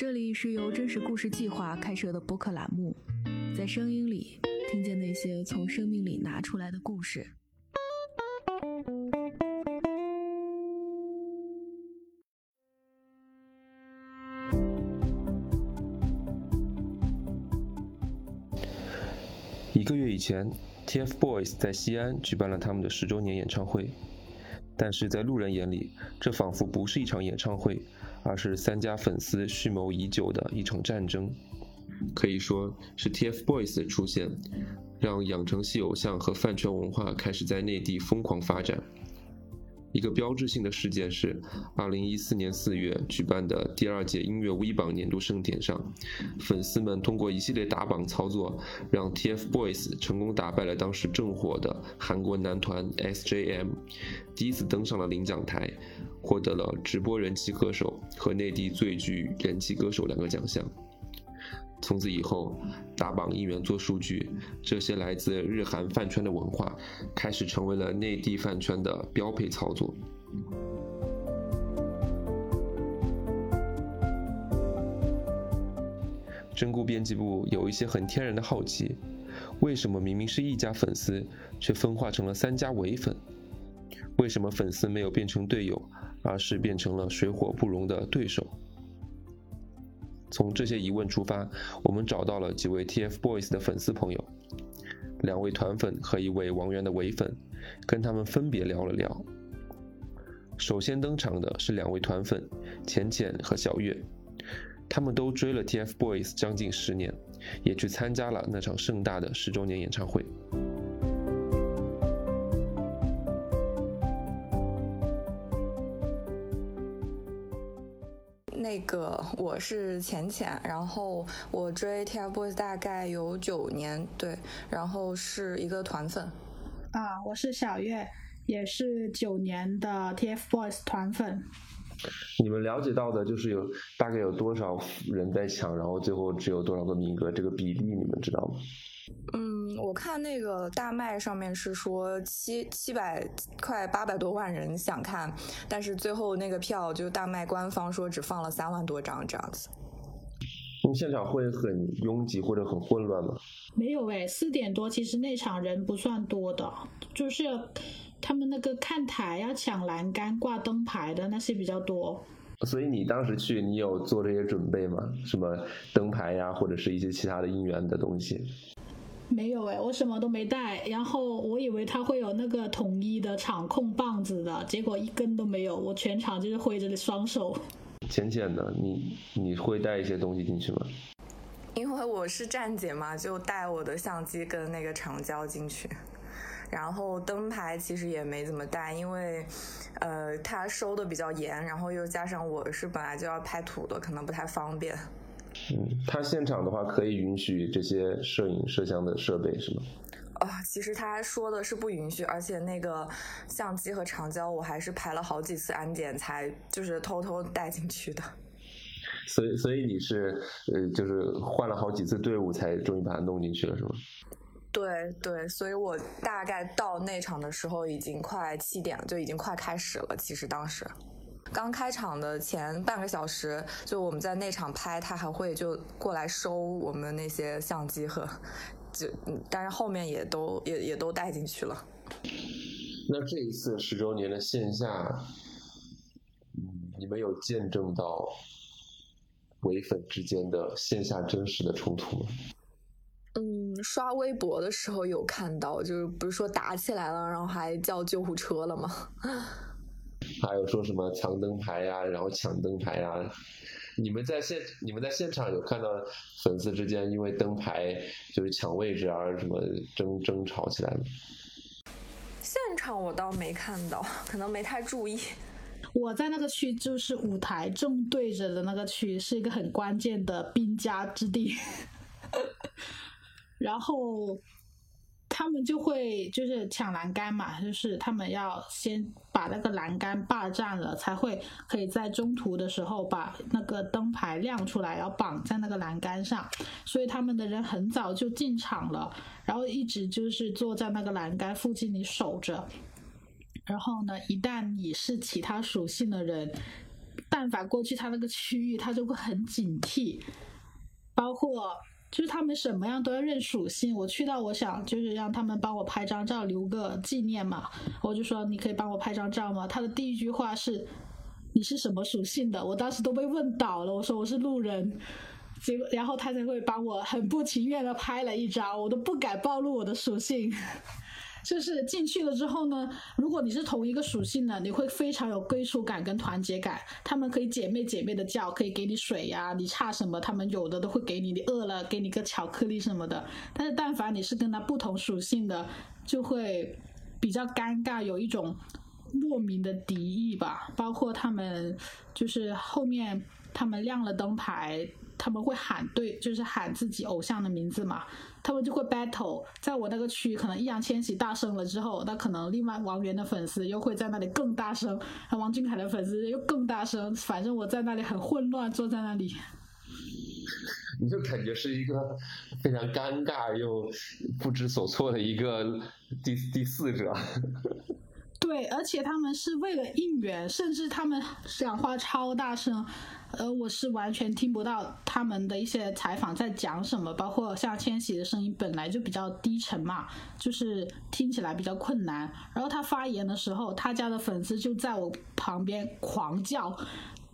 这里是由真实故事计划开设的播客栏目，在声音里听见那些从生命里拿出来的故事。一个月以前，TFBOYS 在西安举办了他们的十周年演唱会，但是在路人眼里，这仿佛不是一场演唱会，而是三家粉丝蓄谋已久的一场战争。可以说是 TFBOYS 的出现，让养成系偶像和饭圈文化开始在内地疯狂发展。一个标志性的事件是，二零一四年四月举办的第二届音乐 V 榜年度盛典上，粉丝们通过一系列打榜操作，让 TFBOYS 成功打败了当时正火的韩国男团 SJM，第一次登上了领奖台，获得了直播人气歌手和内地最具人气歌手两个奖项。从此以后，打榜应援做数据，这些来自日韩饭圈的文化，开始成为了内地饭圈的标配操作。真姑编辑部有一些很天然的好奇：为什么明明是一家粉丝，却分化成了三家伪粉？为什么粉丝没有变成队友，而是变成了水火不容的对手？从这些疑问出发，我们找到了几位 TFBOYS 的粉丝朋友，两位团粉和一位王源的伪粉，跟他们分别聊了聊。首先登场的是两位团粉浅浅和小月，他们都追了 TFBOYS 将近十年，也去参加了那场盛大的十周年演唱会。那个我是浅浅，然后我追 TFBOYS 大概有九年，对，然后是一个团粉。啊，我是小月，也是九年的 TFBOYS 团粉。你们了解到的就是有大概有多少人在抢，然后最后只有多少个名额，这个比例你们知道吗？嗯，我看那个大麦上面是说七七百快八百多万人想看，但是最后那个票就大麦官方说只放了三万多张这样子。你现场会很拥挤或者很混乱吗？没有诶，四点多其实那场人不算多的，就是他们那个看台要抢栏杆、挂灯牌的那些比较多。所以你当时去，你有做这些准备吗？什么灯牌呀，或者是一些其他的应援的东西？没有哎，我什么都没带。然后我以为他会有那个统一的场控棒子的，结果一根都没有。我全场就是挥着双手。浅浅的，你你会带一些东西进去吗？因为我是站姐嘛，就带我的相机跟那个长焦进去。然后灯牌其实也没怎么带，因为呃他收的比较严，然后又加上我是本来就要拍土的，可能不太方便。嗯，他现场的话可以允许这些摄影摄像的设备是吗？啊，其实他说的是不允许，而且那个相机和长焦我还是排了好几次安检才就是偷偷带进去的。所以，所以你是呃，就是换了好几次队伍才终于把它弄进去了，是吗？对对，所以我大概到那场的时候已经快七点了，就已经快开始了。其实当时刚开场的前半个小时，就我们在内场拍，他还会就过来收我们那些相机和就，但是后面也都也也都带进去了。那这一次十周年的线下，嗯，你们有见证到唯粉之间的线下真实的冲突吗？嗯，刷微博的时候有看到，就是不是说打起来了，然后还叫救护车了吗？还有说什么抢灯牌呀，然后抢灯牌呀？你们在现你们在现场有看到粉丝之间因为灯牌就是抢位置而什么争争吵起来吗？现场我倒没看到，可能没太注意。我在那个区，就是舞台正对着的那个区，是一个很关键的兵家之地。然后他们就会就是抢栏杆嘛，就是他们要先把那个栏杆霸占了，才会可以在中途的时候把那个灯牌亮出来，然后绑在那个栏杆上。所以他们的人很早就进场了，然后一直就是坐在那个栏杆附近里守着。然后呢，一旦你是其他属性的人，但凡过去他那个区域，他就会很警惕，包括就是他们什么样都要认属性。我去到，我想就是让他们帮我拍张照，留个纪念嘛。我就说你可以帮我拍张照吗？他的第一句话是你是什么属性的？我当时都被问倒了，我说我是路人。结果然后他才会帮我很不情愿的拍了一张，我都不敢暴露我的属性。就是进去了之后呢，如果你是同一个属性的，你会非常有归属感跟团结感。他们可以姐妹姐妹的叫，可以给你水呀，你差什么，他们有的都会给你。你饿了，给你个巧克力什么的。但是但凡你是跟他不同属性的，就会比较尴尬，有一种莫名的敌意吧。包括他们就是后面他们亮了灯牌。他们会喊对，就是喊自己偶像的名字嘛，他们就会 battle。在我那个区，可能易烊千玺大声了之后，那可能另外王源的粉丝又会在那里更大声，王俊凯的粉丝又更大声。反正我在那里很混乱，坐在那里，你就感觉是一个非常尴尬又不知所措的一个第第四者。对，而且他们是为了应援，甚至他们讲话超大声。呃，我是完全听不到他们的一些采访在讲什么，包括像千玺的声音本来就比较低沉嘛，就是听起来比较困难。然后他发言的时候，他家的粉丝就在我旁边狂叫，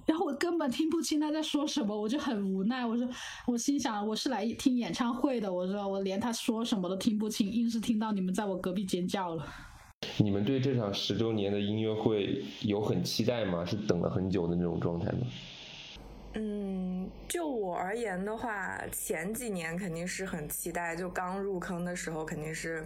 然后我根本听不清他在说什么，我就很无奈。我说，我心想我是来听演唱会的，我说我连他说什么都听不清，硬是听到你们在我隔壁尖叫了。你们对这场十周年的音乐会有很期待吗？是等了很久的那种状态吗？嗯，就我而言的话，前几年肯定是很期待，就刚入坑的时候肯定是，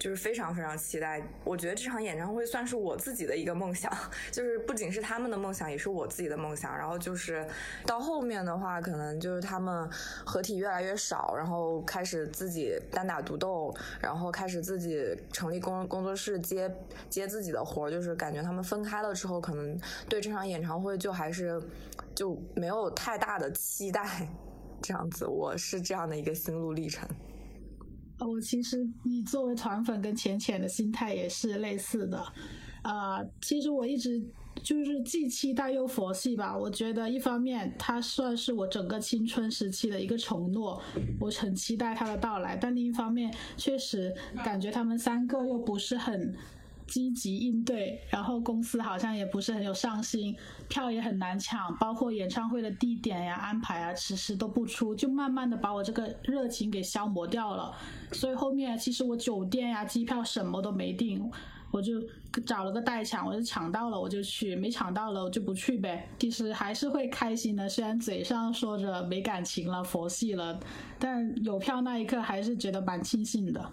就是非常非常期待。我觉得这场演唱会算是我自己的一个梦想，就是不仅是他们的梦想，也是我自己的梦想。然后就是到后面的话，可能就是他们合体越来越少，然后开始自己单打独斗，然后开始自己成立工工作室接接自己的活儿，就是感觉他们分开了之后，可能对这场演唱会就还是。就没有太大的期待，这样子，我是这样的一个心路历程。我其实你作为团粉跟浅浅的心态也是类似的，啊，其实我一直就是既期待又佛系吧。我觉得一方面它算是我整个青春时期的一个承诺，我很期待它的到来，但另一方面确实感觉他们三个又不是很。积极应对，然后公司好像也不是很有上心，票也很难抢，包括演唱会的地点呀、安排啊，迟迟都不出，就慢慢的把我这个热情给消磨掉了。所以后面其实我酒店呀、机票什么都没订，我就找了个代抢，我就抢到了我就去，没抢到了我就不去呗。其实还是会开心的，虽然嘴上说着没感情了、佛系了，但有票那一刻还是觉得蛮庆幸的。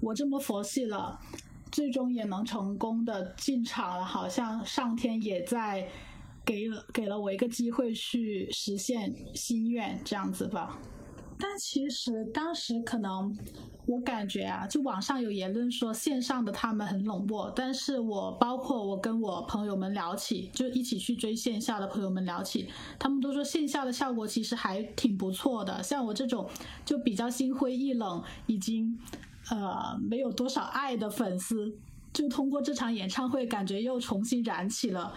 我这么佛系了。最终也能成功的进场了，好像上天也在给了给了我一个机会去实现心愿，这样子吧。但其实当时可能我感觉啊，就网上有言论说线上的他们很冷漠，但是我包括我跟我朋友们聊起，就一起去追线下的朋友们聊起，他们都说线下的效果其实还挺不错的。像我这种就比较心灰意冷，已经。呃，没有多少爱的粉丝，就通过这场演唱会，感觉又重新燃起了，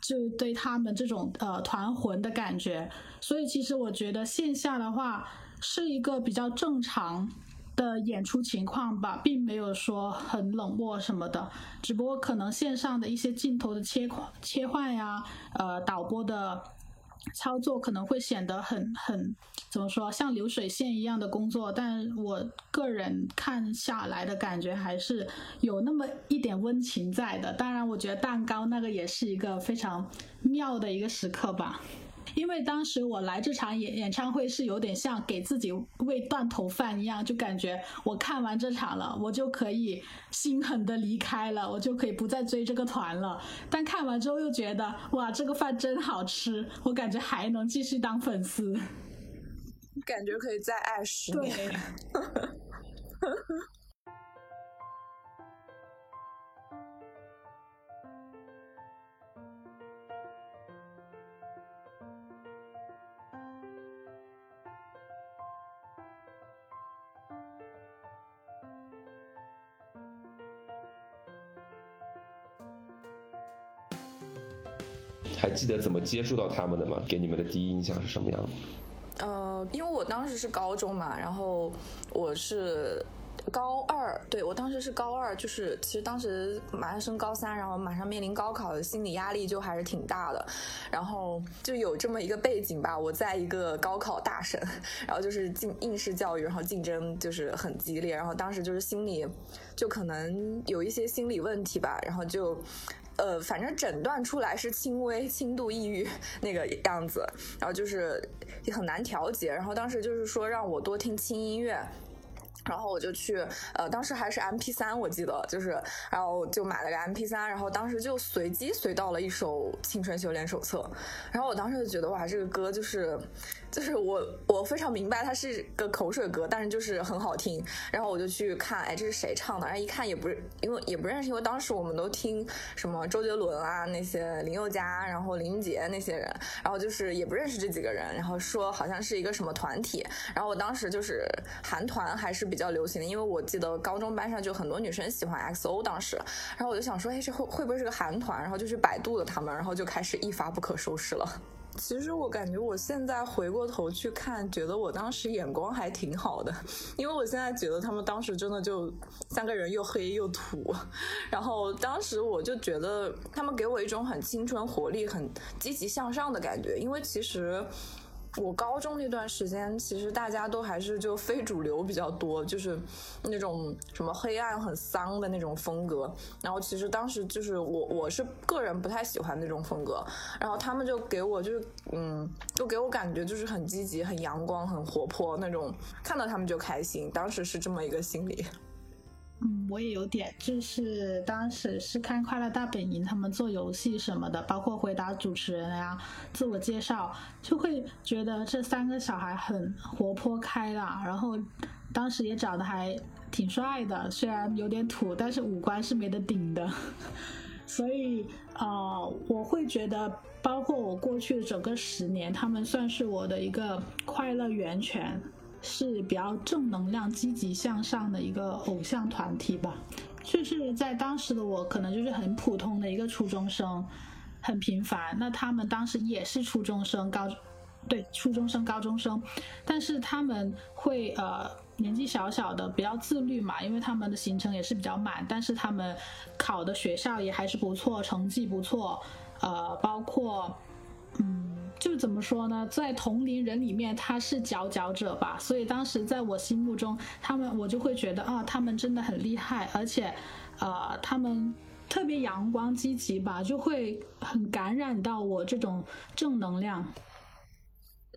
就对他们这种呃团魂的感觉。所以其实我觉得线下的话是一个比较正常的演出情况吧，并没有说很冷漠什么的。只不过可能线上的一些镜头的切切换呀，呃，导播的。操作可能会显得很很怎么说，像流水线一样的工作，但我个人看下来的感觉还是有那么一点温情在的。当然，我觉得蛋糕那个也是一个非常妙的一个时刻吧。因为当时我来这场演演唱会是有点像给自己喂断头饭一样，就感觉我看完这场了，我就可以心狠的离开了，我就可以不再追这个团了。但看完之后又觉得，哇，这个饭真好吃，我感觉还能继续当粉丝，感觉可以再爱十年。还记得怎么接触到他们的吗？给你们的第一印象是什么样的？呃，因为我当时是高中嘛，然后我是。高二，对我当时是高二，就是其实当时马上升高三，然后马上面临高考，心理压力就还是挺大的，然后就有这么一个背景吧，我在一个高考大省，然后就是进应试教育，然后竞争就是很激烈，然后当时就是心理就可能有一些心理问题吧，然后就呃反正诊断出来是轻微轻度抑郁那个样子，然后就是也很难调节，然后当时就是说让我多听轻音乐。然后我就去，呃，当时还是 M P 三，我记得就是，然后就买了个 M P 三，然后当时就随机随到了一首《青春修炼手册》，然后我当时就觉得哇，这个歌就是。就是我，我非常明白它是个口水歌，但是就是很好听。然后我就去看，哎，这是谁唱的？然后一看也不是，因为也不认识，因为当时我们都听什么周杰伦啊，那些林宥嘉，然后林俊杰那些人，然后就是也不认识这几个人。然后说好像是一个什么团体。然后我当时就是韩团还是比较流行的，因为我记得高中班上就很多女生喜欢 X O 当时。然后我就想说，哎，这会会不会是个韩团？然后就去百度了他们，然后就开始一发不可收拾了。其实我感觉我现在回过头去看，觉得我当时眼光还挺好的，因为我现在觉得他们当时真的就三个人又黑又土，然后当时我就觉得他们给我一种很青春活力、很积极向上的感觉，因为其实。我高中那段时间，其实大家都还是就非主流比较多，就是那种什么黑暗、很丧的那种风格。然后其实当时就是我，我是个人不太喜欢那种风格。然后他们就给我就是，嗯，就给我感觉就是很积极、很阳光、很活泼那种，看到他们就开心。当时是这么一个心理。嗯，我也有点，就是当时是看《快乐大本营》，他们做游戏什么的，包括回答主持人呀、自我介绍，就会觉得这三个小孩很活泼开朗，然后当时也长得还挺帅的，虽然有点土，但是五官是没得顶的。所以，呃，我会觉得，包括我过去的整个十年，他们算是我的一个快乐源泉。是比较正能量、积极向上的一个偶像团体吧。就是在当时的我，可能就是很普通的一个初中生，很平凡。那他们当时也是初中生、高，对，初中生、高中生，但是他们会呃年纪小小的，比较自律嘛，因为他们的行程也是比较满，但是他们考的学校也还是不错，成绩不错，呃，包括嗯。就怎么说呢，在同龄人里面他是佼佼者吧，所以当时在我心目中，他们我就会觉得啊，他们真的很厉害，而且，呃，他们特别阳光积极吧，就会很感染到我这种正能量。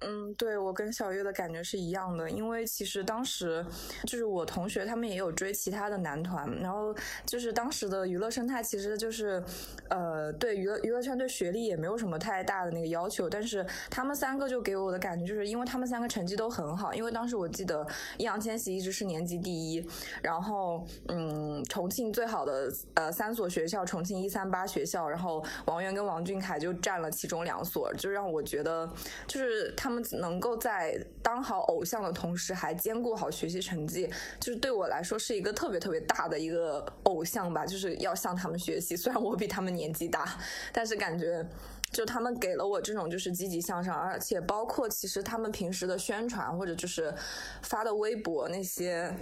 嗯，对我跟小月的感觉是一样的，因为其实当时就是我同学他们也有追其他的男团，然后就是当时的娱乐生态其实就是，呃，对娱乐娱乐圈对学历也没有什么太大的那个要求，但是他们三个就给我的感觉就是，因为他们三个成绩都很好，因为当时我记得易烊千玺一直是年级第一，然后嗯，重庆最好的呃三所学校，重庆一三八学校，然后王源跟王俊凯就占了其中两所，就让我觉得就是他。他们能够在当好偶像的同时，还兼顾好学习成绩，就是对我来说是一个特别特别大的一个偶像吧。就是要向他们学习。虽然我比他们年纪大，但是感觉就他们给了我这种就是积极向上，而且包括其实他们平时的宣传或者就是发的微博那些。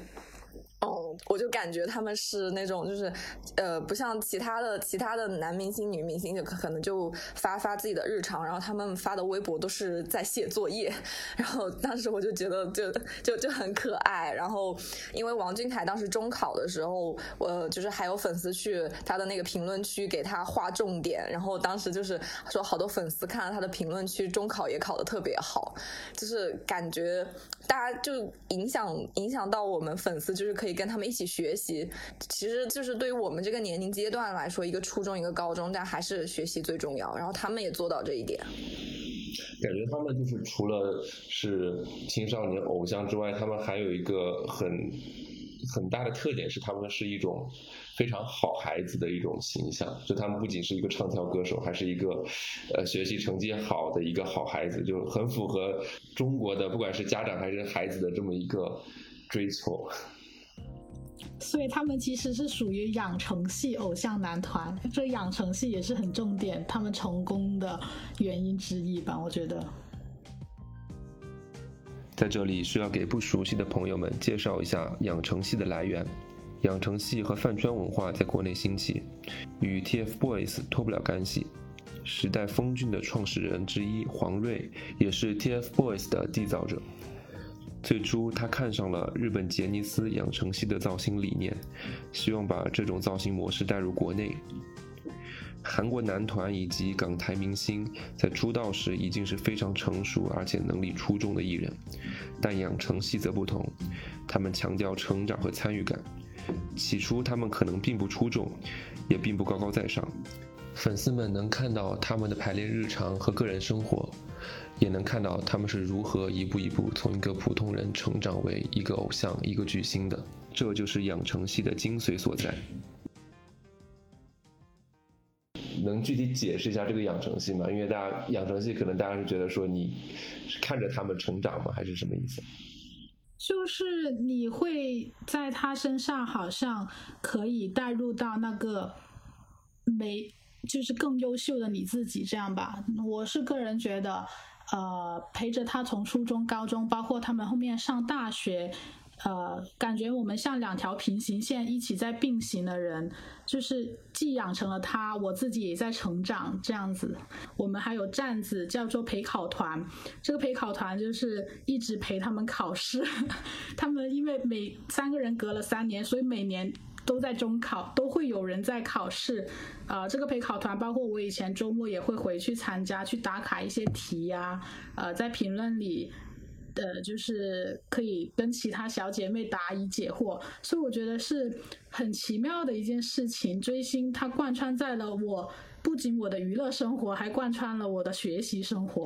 哦，我就感觉他们是那种，就是，呃，不像其他的其他的男明星、女明星，就可能就发发自己的日常，然后他们发的微博都是在写作业，然后当时我就觉得就就就很可爱。然后因为王俊凯当时中考的时候，我就是还有粉丝去他的那个评论区给他划重点，然后当时就是说好多粉丝看了他的评论区，中考也考得特别好，就是感觉大家就影响影响到我们粉丝，就是可以。跟他们一起学习，其实就是对于我们这个年龄阶段来说，一个初中，一个高中，但还是学习最重要。然后他们也做到这一点。感觉他们就是除了是青少年偶像之外，他们还有一个很很大的特点是，他们是一种非常好孩子的一种形象。就他们不仅是一个唱跳歌手，还是一个呃学习成绩好的一个好孩子，就很符合中国的不管是家长还是孩子的这么一个追求。所以他们其实是属于养成系偶像男团，这养成系也是很重点，他们成功的原因之一吧，我觉得。在这里需要给不熟悉的朋友们介绍一下养成系的来源。养成系和饭圈文化在国内兴起，与 TFBOYS 脱不了干系。时代峰峻的创始人之一黄睿也是 TFBOYS 的缔造者。最初，他看上了日本杰尼斯养成系的造型理念，希望把这种造型模式带入国内。韩国男团以及港台明星在出道时已经是非常成熟而且能力出众的艺人，但养成系则不同，他们强调成长和参与感。起初，他们可能并不出众，也并不高高在上，粉丝们能看到他们的排练日常和个人生活。也能看到他们是如何一步一步从一个普通人成长为一个偶像、一个巨星的，这就是养成系的精髓所在。能具体解释一下这个养成系吗？因为大家养成系可能大家是觉得说你是看着他们成长吗？还是什么意思？就是你会在他身上好像可以带入到那个美，就是更优秀的你自己这样吧。我是个人觉得。呃，陪着他从初中、高中，包括他们后面上大学，呃，感觉我们像两条平行线一起在并行的人，就是既养成了他，我自己也在成长这样子。我们还有站子叫做陪考团，这个陪考团就是一直陪他们考试。他们因为每三个人隔了三年，所以每年。都在中考，都会有人在考试，呃，这个陪考团包括我以前周末也会回去参加，去打卡一些题呀，呃，在评论里，呃，就是可以跟其他小姐妹答疑解惑，所以我觉得是很奇妙的一件事情。追星它贯穿在了我，不仅我的娱乐生活，还贯穿了我的学习生活。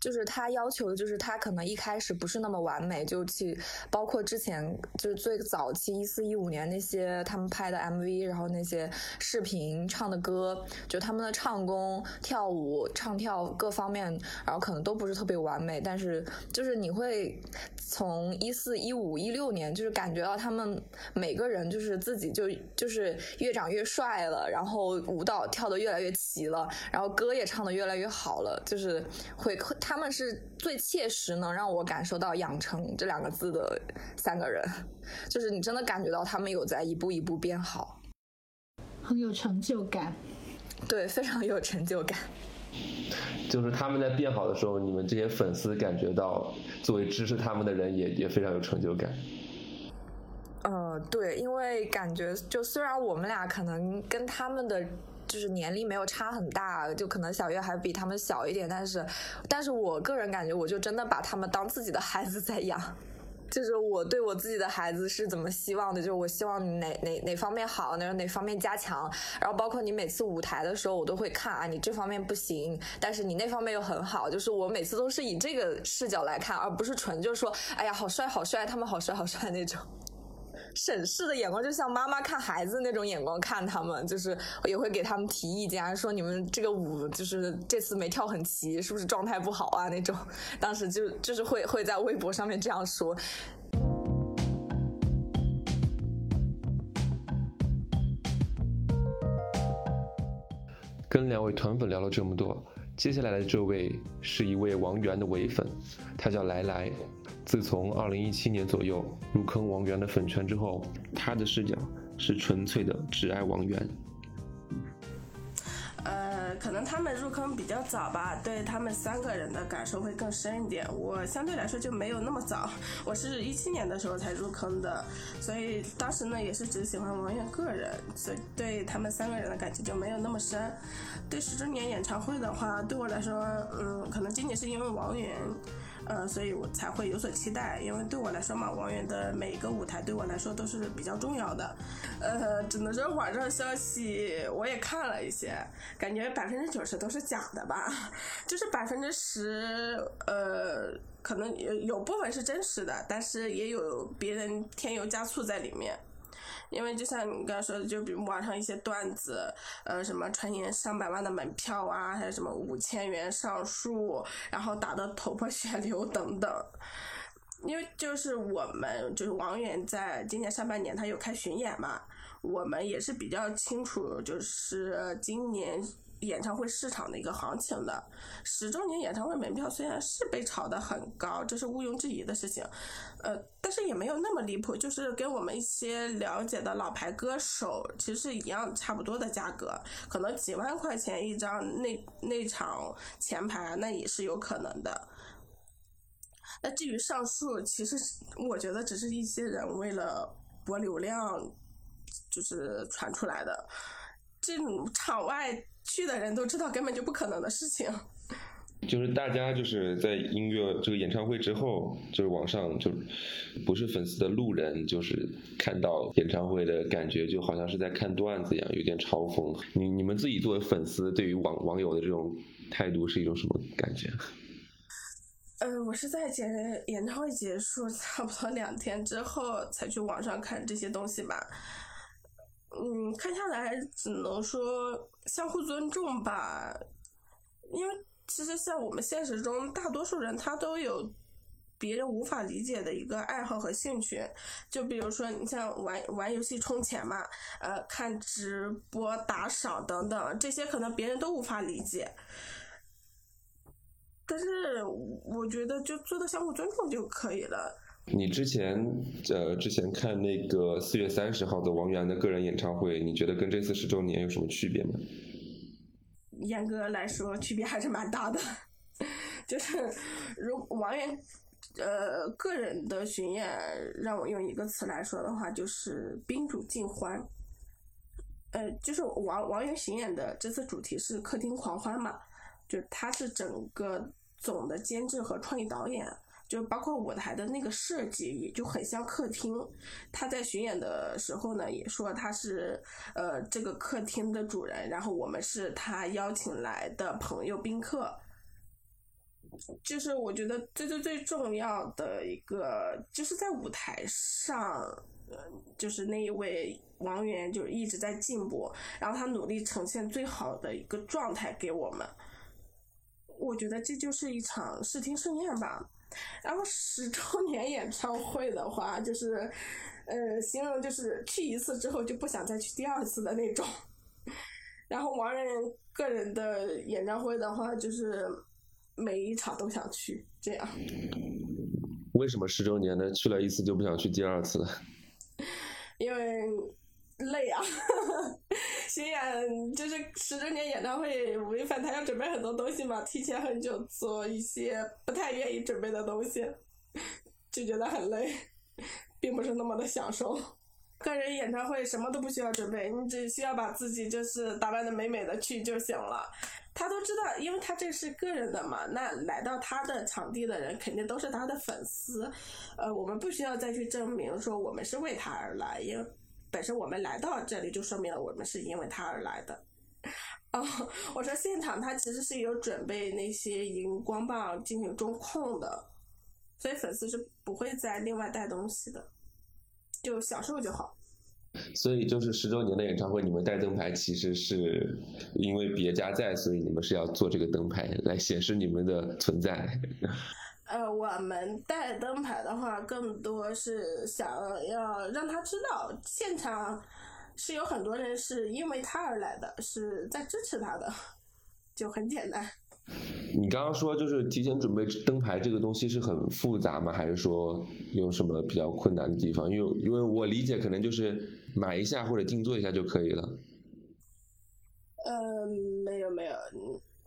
就是他要求的，就是他可能一开始不是那么完美，就去包括之前就是最早期一四一五年那些他们拍的 MV，然后那些视频唱的歌，就他们的唱功、跳舞、唱跳各方面，然后可能都不是特别完美，但是就是你会从一四一五一六年，就是感觉到他们每个人就是自己就就是越长越帅了，然后舞蹈跳得越来越齐了，然后歌也唱得越来越好了，就是会。他们是最切实能让我感受到“养成”这两个字的三个人，就是你真的感觉到他们有在一步一步变好，很有成就感。对，非常有成就感。就是他们在变好的时候，你们这些粉丝感觉到，作为支持他们的人也也非常有成就感。呃，对，因为感觉就虽然我们俩可能跟他们的。就是年龄没有差很大，就可能小月还比他们小一点，但是，但是我个人感觉，我就真的把他们当自己的孩子在养。就是我对我自己的孩子是怎么希望的，就是我希望你哪哪哪方面好，哪哪方面加强，然后包括你每次舞台的时候，我都会看啊，你这方面不行，但是你那方面又很好，就是我每次都是以这个视角来看，而不是纯就是说，哎呀，好帅好帅，他们好帅好帅那种。审视的眼光，就像妈妈看孩子那种眼光看他们，就是也会给他们提意见，说你们这个舞就是这次没跳很齐，是不是状态不好啊？那种，当时就就是会会在微博上面这样说。跟两位团粉聊了这么多，接下来的这位是一位王源的伪粉，他叫来来。自从二零一七年左右入坑王源的粉圈之后，他的视角是纯粹的只爱王源。可能他们入坑比较早吧，对他们三个人的感受会更深一点。我相对来说就没有那么早，我是一七年的时候才入坑的，所以当时呢也是只喜欢王源个人，所以对他们三个人的感情就没有那么深。对十周年演唱会的话，对我来说，嗯，可能仅仅是因为王源。呃，所以我才会有所期待，因为对我来说嘛，王源的每一个舞台对我来说都是比较重要的。呃，只能说网上消息我也看了一些，感觉百分之九十都是假的吧，就是百分之十，呃，可能有有部分是真实的，但是也有别人添油加醋在里面。因为就像你刚才说的，就比如网上一些段子，呃，什么传言上百万的门票啊，还有什么五千元上树，然后打的头破血流等等，因为就是我们就是王源在今年上半年他有开巡演嘛，我们也是比较清楚，就是今年。演唱会市场的一个行情的十周年演唱会门票虽然是被炒得很高，这是毋庸置疑的事情，呃，但是也没有那么离谱，就是跟我们一些了解的老牌歌手其实一样差不多的价格，可能几万块钱一张，那那场前排那也是有可能的。那至于上述，其实我觉得只是一些人为了博流量，就是传出来的，这种场外。去的人都知道根本就不可能的事情，就是大家就是在音乐这个演唱会之后，就是网上就不是粉丝的路人，就是看到演唱会的感觉就好像是在看段子一样，有点嘲讽。你你们自己作为粉丝，对于网网友的这种态度是一种什么感觉？呃，我是在结演唱会结束差不多两天之后才去网上看这些东西吧。嗯，看下来只能说相互尊重吧，因为其实像我们现实中大多数人，他都有别人无法理解的一个爱好和兴趣，就比如说你像玩玩游戏充钱嘛，呃，看直播打赏等等，这些可能别人都无法理解，但是我觉得就做到相互尊重就可以了。你之前呃，之前看那个四月三十号的王源的个人演唱会，你觉得跟这次十周年有什么区别吗？严格来说，区别还是蛮大的。就是如王源呃个人的巡演，让我用一个词来说的话，就是宾主尽欢。呃，就是王王源巡演的这次主题是客厅狂欢嘛，就他是整个总的监制和创意导演。就包括舞台的那个设计，也就很像客厅。他在巡演的时候呢，也说他是呃这个客厅的主人，然后我们是他邀请来的朋友宾客。就是我觉得最最最重要的一个，就是在舞台上，呃，就是那一位王源就一直在进步，然后他努力呈现最好的一个状态给我们。我觉得这就是一场视听盛宴吧。然后十周年演唱会的话，就是，呃，形容就是去一次之后就不想再去第二次的那种。然后王源个人的演唱会的话，就是每一场都想去，这样。为什么十周年呢？去了一次就不想去第二次？因为。累啊，巡演就是十周年演唱会，吴亦凡他要准备很多东西嘛，提前很久做一些不太愿意准备的东西，就觉得很累，并不是那么的享受。个人演唱会什么都不需要准备，你只需要把自己就是打扮的美美的去就行了。他都知道，因为他这是个人的嘛，那来到他的场地的人肯定都是他的粉丝，呃，我们不需要再去证明说我们是为他而来，因为。本身我们来到这里，就说明了我们是因为他而来的。哦，我说现场他其实是有准备那些荧光棒进行中控的，所以粉丝是不会再另外带东西的，就享受就好。所以就是十周年的演唱会，你们带灯牌其实是因为别家在，所以你们是要做这个灯牌来显示你们的存在。呃，我们带灯牌的话，更多是想要让他知道，现场是有很多人是因为他而来的，是在支持他的，就很简单。你刚刚说就是提前准备灯牌这个东西是很复杂吗？还是说有什么比较困难的地方？因为因为我理解可能就是买一下或者定做一下就可以了。呃，没有没有。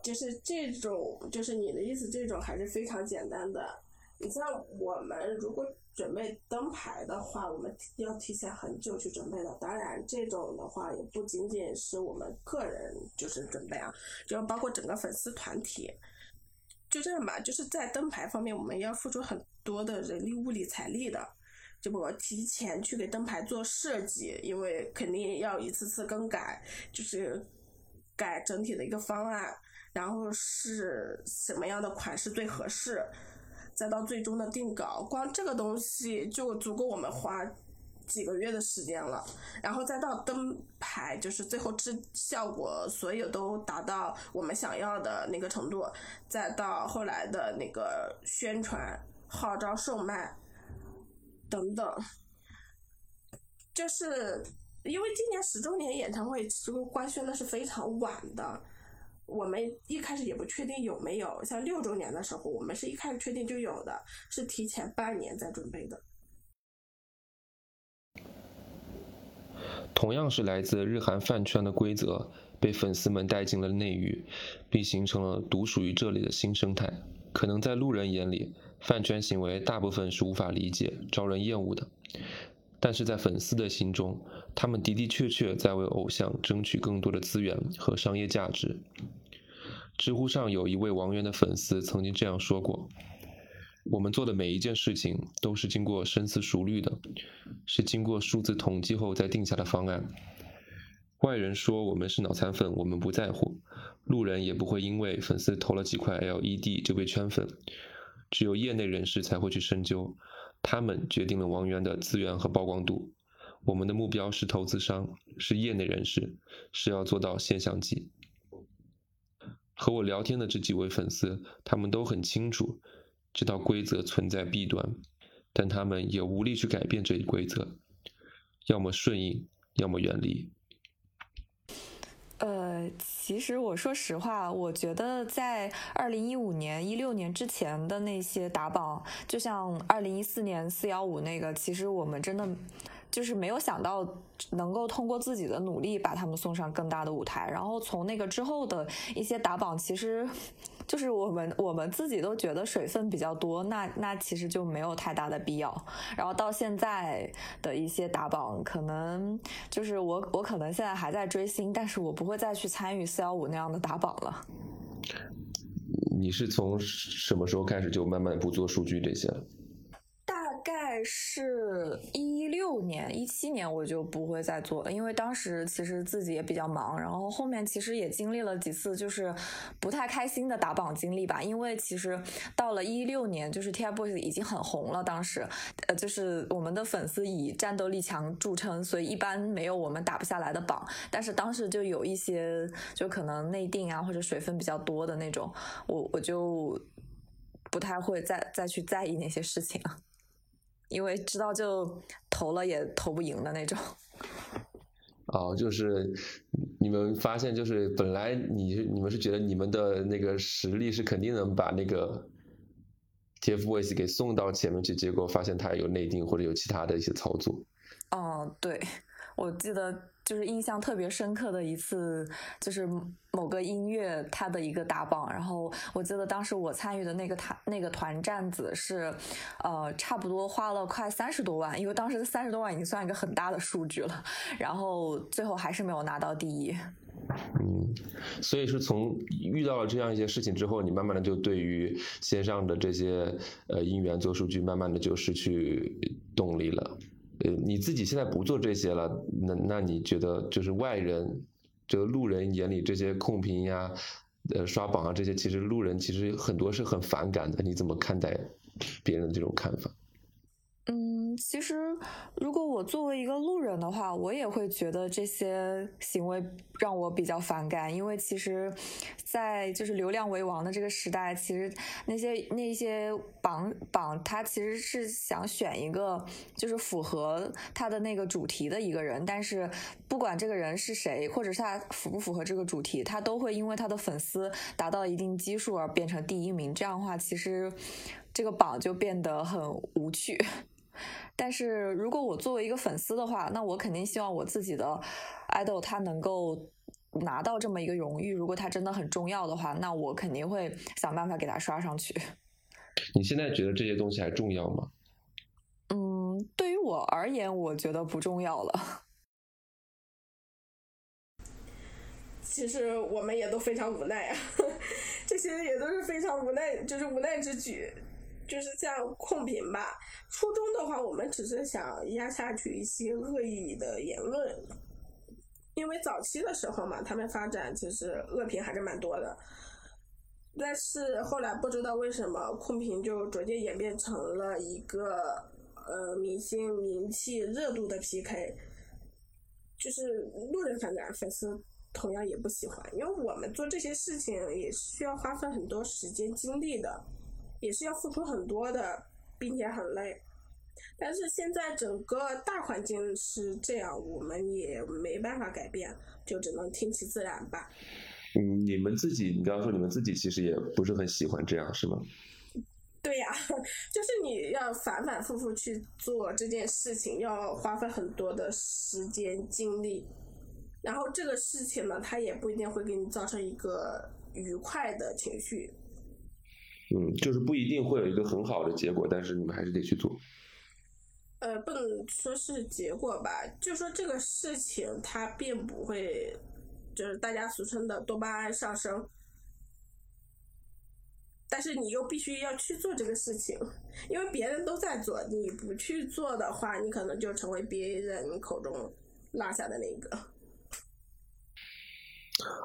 就是这种，就是你的意思，这种还是非常简单的。你像我们如果准备灯牌的话，我们要提前很久去准备的。当然，这种的话也不仅仅是我们个人就是准备啊，就包括整个粉丝团体。就这样吧，就是在灯牌方面，我们要付出很多的人力、物力、财力的。就我提前去给灯牌做设计，因为肯定要一次次更改，就是改整体的一个方案。然后是什么样的款式最合适，再到最终的定稿，光这个东西就足够我们花几个月的时间了。然后再到灯牌，就是最后制效果，所有都达到我们想要的那个程度，再到后来的那个宣传、号召、售卖，等等。就是因为今年十周年演唱会其实官宣的是非常晚的，我们一开始也不确定有没有。像六周年的时候，我们是一开始确定就有的，是提前半年在准备的。同样是来自日韩饭圈的规则，被粉丝们带进了内娱，并形成了独属于这里的新生态。可能在路人眼里，饭圈行为大部分是无法理解、招人厌恶的。但是在粉丝的心中，他们的的确确在为偶像争取更多的资源和商业价值。知乎上有一位王源的粉丝曾经这样说过：“我们做的每一件事情都是经过深思熟虑的，是经过数字统计后再定下的方案。外人说我们是脑残粉，我们不在乎；路人也不会因为粉丝投了几块 LED 就被圈粉，只有业内人士才会去深究。”他们决定了王源的资源和曝光度。我们的目标是投资商，是业内人士，是要做到现象级。和我聊天的这几位粉丝，他们都很清楚这套规则存在弊端，但他们也无力去改变这一规则，要么顺应，要么远离。呃，其实我说实话，我觉得在二零一五年、一六年之前的那些打榜，就像二零一四年四幺五那个，其实我们真的就是没有想到能够通过自己的努力把他们送上更大的舞台。然后从那个之后的一些打榜，其实。就是我们我们自己都觉得水分比较多，那那其实就没有太大的必要。然后到现在的一些打榜，可能就是我我可能现在还在追星，但是我不会再去参与四幺五那样的打榜了。你是从什么时候开始就慢慢不做数据这些？大概是一六年、一七年我就不会再做了，因为当时其实自己也比较忙，然后后面其实也经历了几次就是不太开心的打榜经历吧。因为其实到了一六年，就是 TFBOYS 已经很红了，当时呃就是我们的粉丝以战斗力强著称，所以一般没有我们打不下来的榜。但是当时就有一些就可能内定啊或者水分比较多的那种，我我就不太会再再去在意那些事情了。因为知道就投了也投不赢的那种。哦，就是你们发现，就是本来你你们是觉得你们的那个实力是肯定能把那个 TFBOYS 给送到前面去，结果发现他有内定或者有其他的一些操作。哦，对。我记得就是印象特别深刻的一次，就是某个音乐它的一个打榜，然后我记得当时我参与的那个团那个团站子是，呃，差不多花了快三十多万，因为当时三十多万已经算一个很大的数据了，然后最后还是没有拿到第一。嗯，所以是从遇到了这样一些事情之后，你慢慢的就对于线上的这些呃音源做数据，慢慢的就失去动力了。呃，你自己现在不做这些了，那那你觉得就是外人，就路人眼里这些控评呀，呃，刷榜啊这些，其实路人其实很多是很反感的。你怎么看待别人的这种看法？嗯，其实如果我作为一个路人的话，我也会觉得这些行为让我比较反感，因为其实，在就是流量为王的这个时代，其实那些那些榜榜，他其实是想选一个就是符合他的那个主题的一个人，但是不管这个人是谁，或者是他符不符合这个主题，他都会因为他的粉丝达到一定基数而变成第一名。这样的话，其实这个榜就变得很无趣。但是如果我作为一个粉丝的话，那我肯定希望我自己的 idol 他能够拿到这么一个荣誉。如果他真的很重要的话，那我肯定会想办法给他刷上去。你现在觉得这些东西还重要吗？嗯，对于我而言，我觉得不重要了。其实我们也都非常无奈啊，这些也都是非常无奈，就是无奈之举。就是像控评吧，初衷的话，我们只是想压下去一些恶意的言论，因为早期的时候嘛，他们发展其实恶评还是蛮多的，但是后来不知道为什么控评就逐渐演变成了一个呃明星名气热度的 PK，就是路人反感，粉丝同样也不喜欢，因为我们做这些事情也是需要花费很多时间精力的。也是要付出很多的，并且很累。但是现在整个大环境是这样，我们也没办法改变，就只能听其自然吧。嗯，你们自己，你刚刚说你们自己其实也不是很喜欢这样，是吗？对呀，就是你要反反复复去做这件事情，要花费很多的时间精力，然后这个事情呢，它也不一定会给你造成一个愉快的情绪。嗯，就是不一定会有一个很好的结果，但是你们还是得去做。呃，不能说是结果吧，就说这个事情它并不会，就是大家俗称的多巴胺上升。但是你又必须要去做这个事情，因为别人都在做，你不去做的话，你可能就成为别人口中落下的那个。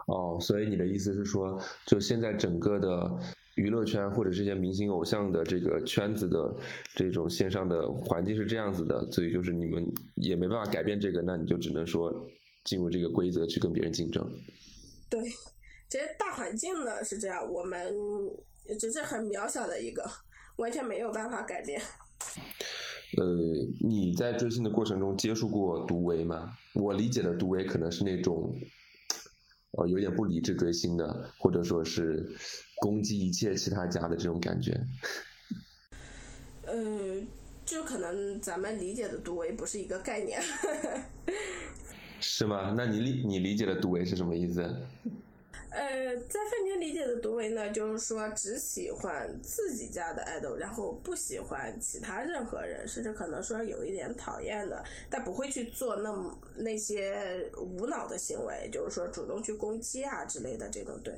哦，所以你的意思是说，就现在整个的娱乐圈或者这些明星偶像的这个圈子的这种线上的环境是这样子的，所以就是你们也没办法改变这个，那你就只能说进入这个规则去跟别人竞争。对，其实大环境呢是这样，我们。只是很渺小的一个，完全没有办法改变。呃，你在追星的过程中接触过毒唯吗？我理解的毒唯可能是那种，呃，有点不理智追星的，或者说是攻击一切其他家的这种感觉。呃，就可能咱们理解的独唯不是一个概念。是吗？那你理你理解的独唯是什么意思？呃，在饭圈理解的独唯呢，就是说只喜欢自己家的爱豆，然后不喜欢其他任何人，甚至可能说有一点讨厌的，但不会去做那么那些无脑的行为，就是说主动去攻击啊之类的这种，对，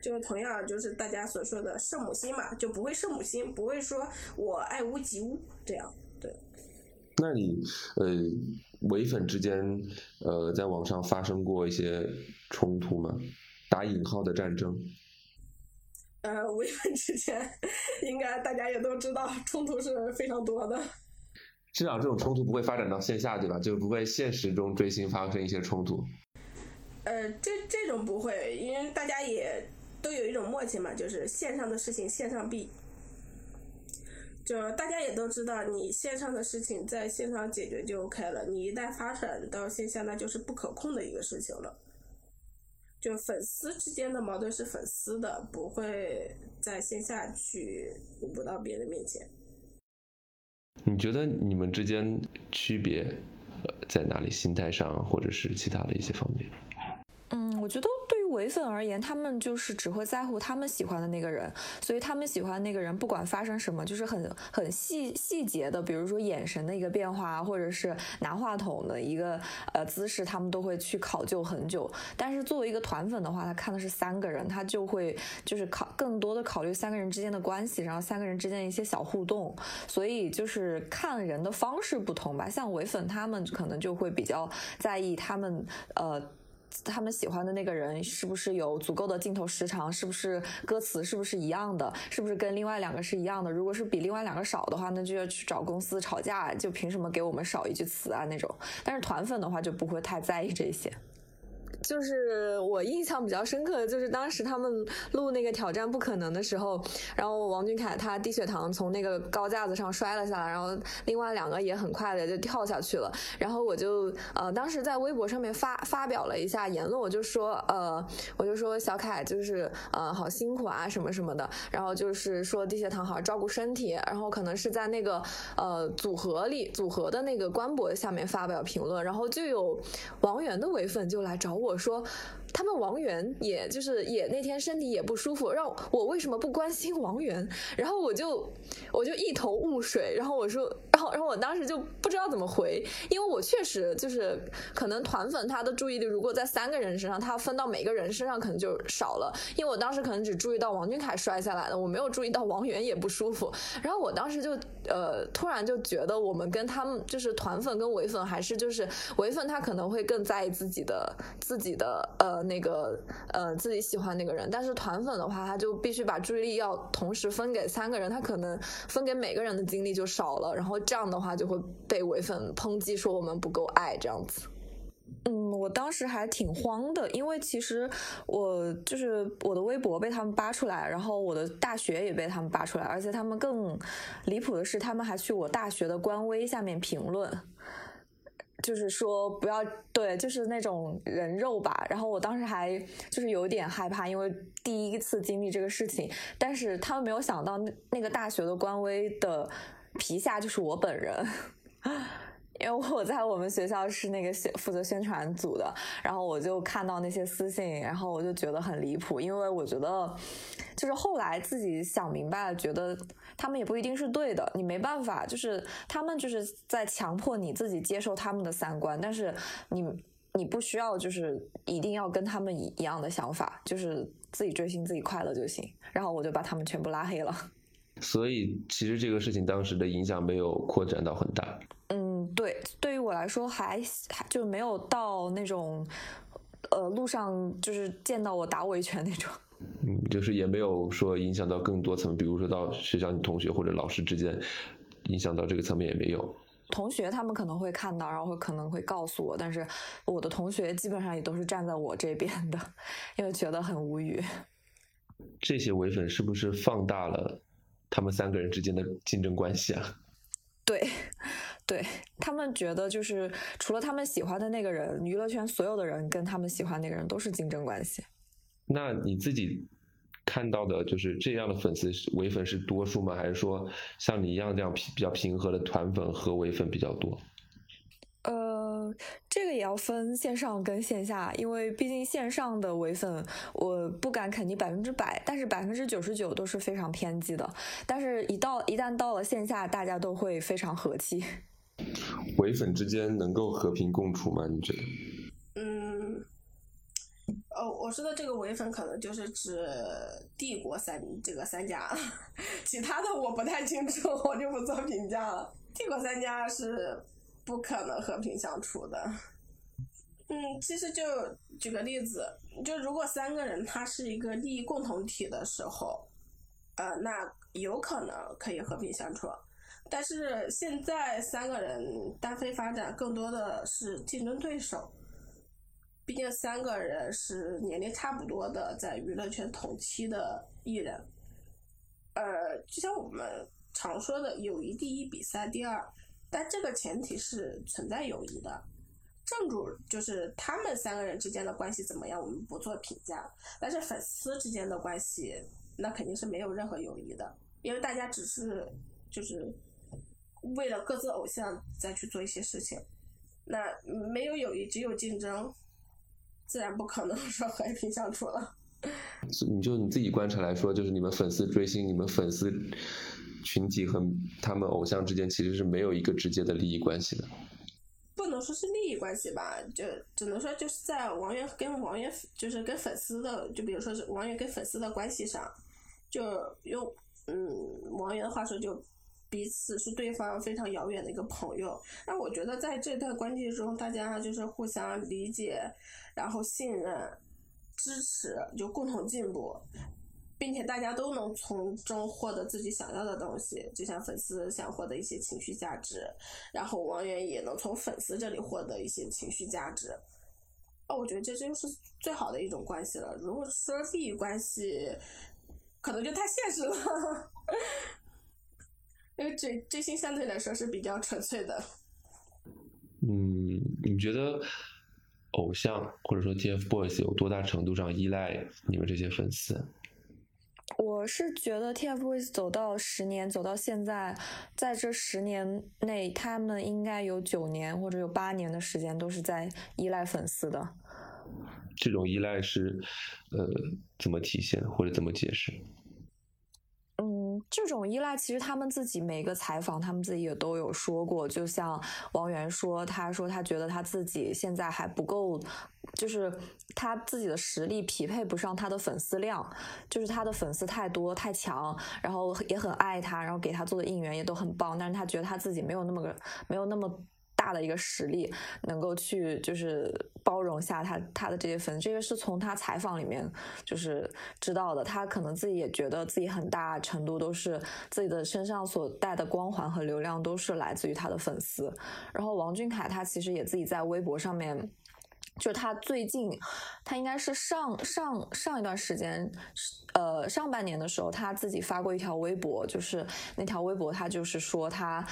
就同样就是大家所说的圣母心嘛，就不会圣母心，不会说我爱屋及乌这样，对。那你呃，唯粉之间呃，在网上发生过一些冲突吗？打引号的战争，呃，唯粉之间 应该大家也都知道，冲突是非常多的。至少这种冲突不会发展到线下，对吧？就不会现实中追星发生一些冲突。呃，这这种不会，因为大家也都有一种默契嘛，就是线上的事情线上必。就大家也都知道，你线上的事情在线上解决就 OK 了，你一旦发展到线下，那就是不可控的一个事情了。就粉丝之间的矛盾是粉丝的，不会在线下去舞不到别人面前。你觉得你们之间区别在哪里？心态上，或者是其他的一些方面？嗯，我觉得对于。唯粉而言，他们就是只会在乎他们喜欢的那个人，所以他们喜欢那个人，不管发生什么，就是很很细细节的，比如说眼神的一个变化，或者是拿话筒的一个呃姿势，他们都会去考究很久。但是作为一个团粉的话，他看的是三个人，他就会就是考更多的考虑三个人之间的关系，然后三个人之间一些小互动，所以就是看人的方式不同吧。像唯粉他们可能就会比较在意他们呃。他们喜欢的那个人是不是有足够的镜头时长？是不是歌词是不是一样的？是不是跟另外两个是一样的？如果是比另外两个少的话，那就要去找公司吵架，就凭什么给我们少一句词啊那种？但是团粉的话就不会太在意这些。就是我印象比较深刻的就是当时他们录那个挑战不可能的时候，然后王俊凯他低血糖从那个高架子上摔了下来，然后另外两个也很快的就跳下去了，然后我就呃当时在微博上面发发表了一下言论，我就说呃我就说小凯就是呃好辛苦啊什么什么的，然后就是说低血糖好好照顾身体，然后可能是在那个呃组合里组合的那个官博下面发表评论，然后就有王源的唯粉就来找我。我说。他们王源也就是也那天身体也不舒服，让我为什么不关心王源？然后我就我就一头雾水，然后我说，然后然后我当时就不知道怎么回，因为我确实就是可能团粉他的注意力如果在三个人身上，他分到每个人身上可能就少了，因为我当时可能只注意到王俊凯摔下来了，我没有注意到王源也不舒服，然后我当时就呃突然就觉得我们跟他们就是团粉跟唯粉还是就是唯粉他可能会更在意自己的自己的呃。那个呃，自己喜欢那个人，但是团粉的话，他就必须把注意力要同时分给三个人，他可能分给每个人的精力就少了，然后这样的话就会被唯粉抨击说我们不够爱这样子。嗯，我当时还挺慌的，因为其实我就是我的微博被他们扒出来，然后我的大学也被他们扒出来，而且他们更离谱的是，他们还去我大学的官微下面评论，就是说不要对，就是那种人肉吧。然后我当时还就是有点害怕，因为第一次经历这个事情，但是他们没有想到那那个大学的官微的皮下就是我本人。因为我在我们学校是那个宣负责宣传组的，然后我就看到那些私信，然后我就觉得很离谱，因为我觉得就是后来自己想明白了，觉得他们也不一定是对的，你没办法，就是他们就是在强迫你自己接受他们的三观，但是你你不需要就是一定要跟他们一样的想法，就是自己追星自己快乐就行。然后我就把他们全部拉黑了。所以其实这个事情当时的影响没有扩展到很大。嗯，对，对于我来说还还就没有到那种，呃，路上就是见到我打我一拳那种。嗯，就是也没有说影响到更多层，比如说到学校同学或者老师之间，影响到这个层面也没有。同学他们可能会看到，然后会可能会告诉我，但是我的同学基本上也都是站在我这边的，因为觉得很无语。这些伪粉是不是放大了他们三个人之间的竞争关系啊？对，对他们觉得就是除了他们喜欢的那个人，娱乐圈所有的人跟他们喜欢那个人都是竞争关系。那你自己看到的就是这样的粉丝伪粉是多数吗？还是说像你一样这样比较平和的团粉和伪粉比较多？呃，这个也要分线上跟线下，因为毕竟线上的唯粉，我不敢肯定百分之百，但是百分之九十九都是非常偏激的。但是，一到一旦到了线下，大家都会非常和气。唯粉之间能够和平共处吗？你觉得？嗯，哦，我说的这个唯粉可能就是指帝国三这个三家，其他的我不太清楚，我就不做评价了。帝国三家是。不可能和平相处的。嗯，其实就举个例子，就如果三个人他是一个利益共同体的时候，呃，那有可能可以和平相处。但是现在三个人单飞发展，更多的是竞争对手。毕竟三个人是年龄差不多的，在娱乐圈同期的艺人。呃，就像我们常说的“友谊第一，比赛第二”。但这个前提是存在友谊的，正主就是他们三个人之间的关系怎么样，我们不做评价。但是粉丝之间的关系，那肯定是没有任何友谊的，因为大家只是就是为了各自偶像再去做一些事情，那没有友谊，只有竞争，自然不可能说和平相处了。你就你自己观察来说，就是你们粉丝追星，你们粉丝。群体和他们偶像之间其实是没有一个直接的利益关系的，不能说是利益关系吧，就只能说就是在王源跟王源，就是跟粉丝的，就比如说是王源跟粉丝的关系上，就用嗯王源的话说，就彼此是对方非常遥远的一个朋友。那我觉得在这段关系中，大家就是互相理解，然后信任、支持，就共同进步。并且大家都能从中获得自己想要的东西，就像粉丝想获得一些情绪价值，然后王源也能从粉丝这里获得一些情绪价值。哦，我觉得这就是最好的一种关系了。如果说利益关系，可能就太现实了。因为追追星相对来说是比较纯粹的。嗯，你觉得偶像或者说 TFBOYS 有多大程度上依赖你们这些粉丝？我是觉得 TFBOYS 走到十年，走到现在，在这十年内，他们应该有九年或者有八年的时间都是在依赖粉丝的。这种依赖是，呃，怎么体现或者怎么解释？这种依赖，其实他们自己每个采访，他们自己也都有说过。就像王源说，他说他觉得他自己现在还不够，就是他自己的实力匹配不上他的粉丝量，就是他的粉丝太多太强，然后也很爱他，然后给他做的应援也都很棒，但是他觉得他自己没有那么个，没有那么。大的一个实力，能够去就是包容下他他的这些粉丝，这个是从他采访里面就是知道的。他可能自己也觉得自己很大程度都是自己的身上所带的光环和流量都是来自于他的粉丝。然后王俊凯他其实也自己在微博上面就是他最近，他应该是上上上一段时间，呃，上半年的时候，他自己发过一条微博，就是那条微博，他就是说他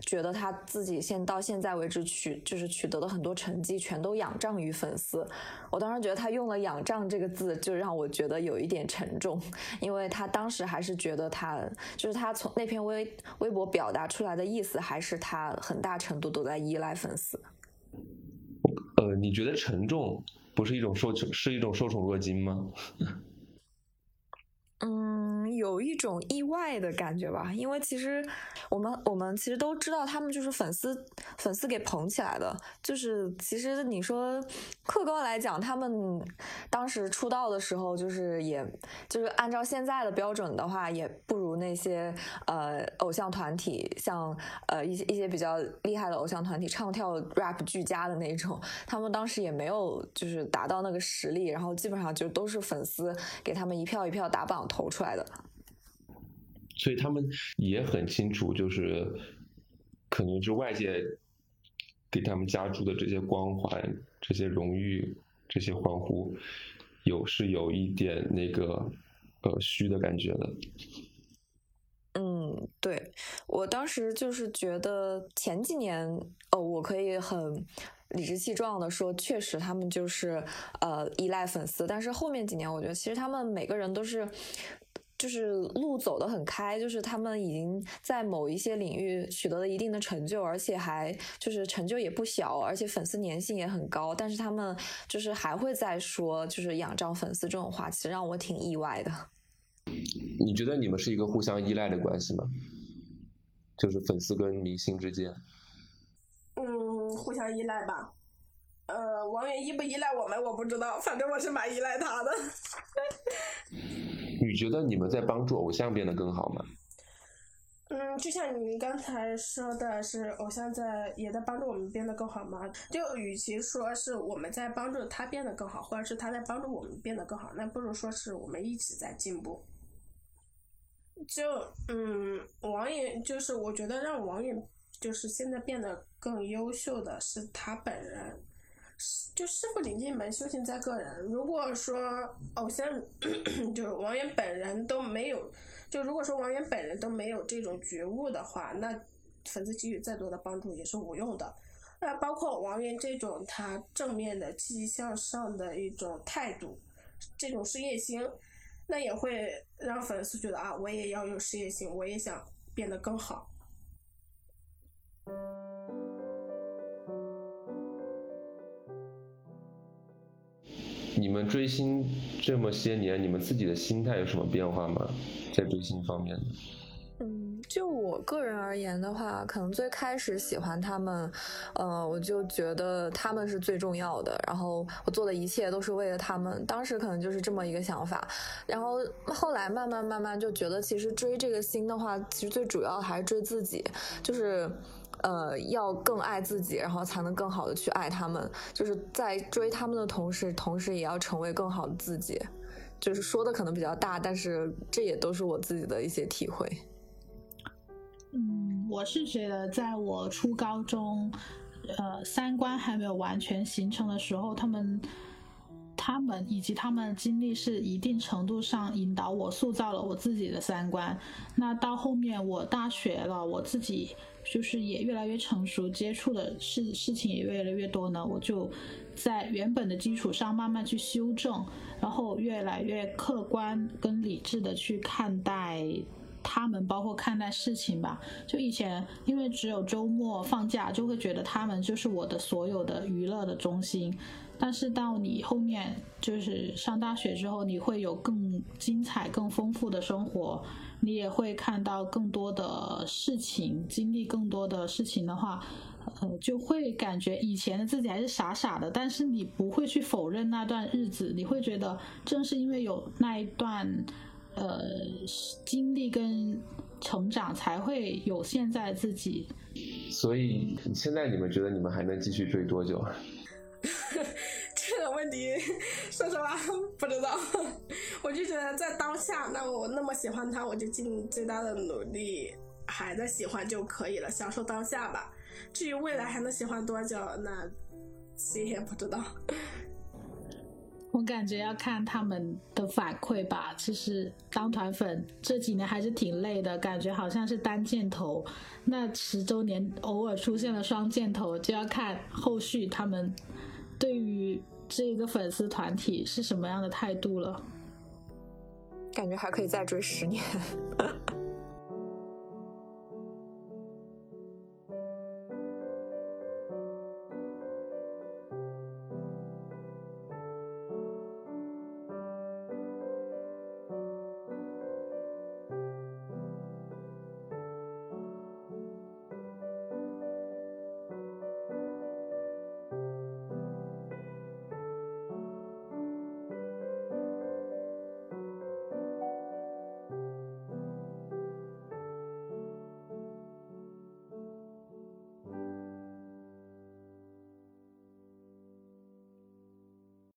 觉得他自己现到现在为止取就是取得的很多成绩，全都仰仗于粉丝。我当时觉得他用了“仰仗”这个字，就让我觉得有一点沉重，因为他当时还是觉得他就是他从那篇微微博表达出来的意思，还是他很大程度都在依赖粉丝。呃，你觉得沉重不是一种受宠，是一种受宠若惊吗？嗯，有一种意外的感觉吧，因为其实我们我们其实都知道，他们就是粉丝粉丝给捧起来的。就是其实你说客观来讲，他们当时出道的时候，就是也就是按照现在的标准的话，也不如那些呃偶像团体，像呃一些一些比较厉害的偶像团体，唱跳 rap 俱佳的那种。他们当时也没有就是达到那个实力，然后基本上就都是粉丝给他们一票一票打榜。投出来的，所以他们也很清楚，就是可能是外界给他们加注的这些光环、这些荣誉、这些欢呼，有是有一点那个呃虚的感觉的。嗯，对我当时就是觉得前几年，哦，我可以很。理直气壮的说，确实他们就是呃依赖粉丝，但是后面几年，我觉得其实他们每个人都是就是路走得很开，就是他们已经在某一些领域取得了一定的成就，而且还就是成就也不小，而且粉丝粘性也很高，但是他们就是还会再说就是仰仗粉丝这种话，其实让我挺意外的。你觉得你们是一个互相依赖的关系吗？就是粉丝跟明星之间？嗯互相依赖吧，呃，王源依不依赖我们我不知道，反正我是蛮依赖他的。你觉得你们在帮助偶像变得更好吗？嗯，就像你刚才说的是，偶像在也在帮助我们变得更好吗？就与其说是我们在帮助他变得更好，或者是他在帮助我们变得更好，那不如说是我们一起在进步。就嗯，王源就是我觉得让王源。就是现在变得更优秀的是他本人，就师傅领进门，修行在个人。如果说偶像 就是王源本人都没有，就如果说王源本人都没有这种觉悟的话，那粉丝给予再多的帮助也是无用的。那包括王源这种他正面的、积极向上的一种态度，这种事业心，那也会让粉丝觉得啊，我也要有事业心，我也想变得更好。你们追星这么些年，你们自己的心态有什么变化吗？在追星方面？嗯，就我个人而言的话，可能最开始喜欢他们，呃，我就觉得他们是最重要的，然后我做的一切都是为了他们。当时可能就是这么一个想法，然后后来慢慢慢慢就觉得，其实追这个星的话，其实最主要还是追自己，就是。呃，要更爱自己，然后才能更好的去爱他们。就是在追他们的同时，同时也要成为更好的自己。就是说的可能比较大，但是这也都是我自己的一些体会。嗯，我是觉得，在我初高中，呃，三观还没有完全形成的时候，他们。他们以及他们的经历是一定程度上引导我塑造了我自己的三观。那到后面我大学了，我自己就是也越来越成熟，接触的事事情也越来越多呢。我就在原本的基础上慢慢去修正，然后越来越客观跟理智的去看待他们，包括看待事情吧。就以前因为只有周末放假，就会觉得他们就是我的所有的娱乐的中心。但是到你后面就是上大学之后，你会有更精彩、更丰富的生活，你也会看到更多的事情，经历更多的事情的话，呃，就会感觉以前的自己还是傻傻的。但是你不会去否认那段日子，你会觉得正是因为有那一段呃经历跟成长，才会有现在自己。所以现在你们觉得你们还能继续追多久？这个问题，说实话不知道。我就觉得在当下，那我那么喜欢他，我就尽最大的努力还在喜欢就可以了，享受当下吧。至于未来还能喜欢多久，那谁也不知道。我感觉要看他们的反馈吧。其实当团粉这几年还是挺累的，感觉好像是单箭头。那十周年偶尔出现了双箭头，就要看后续他们对于这个粉丝团体是什么样的态度了。感觉还可以再追十年。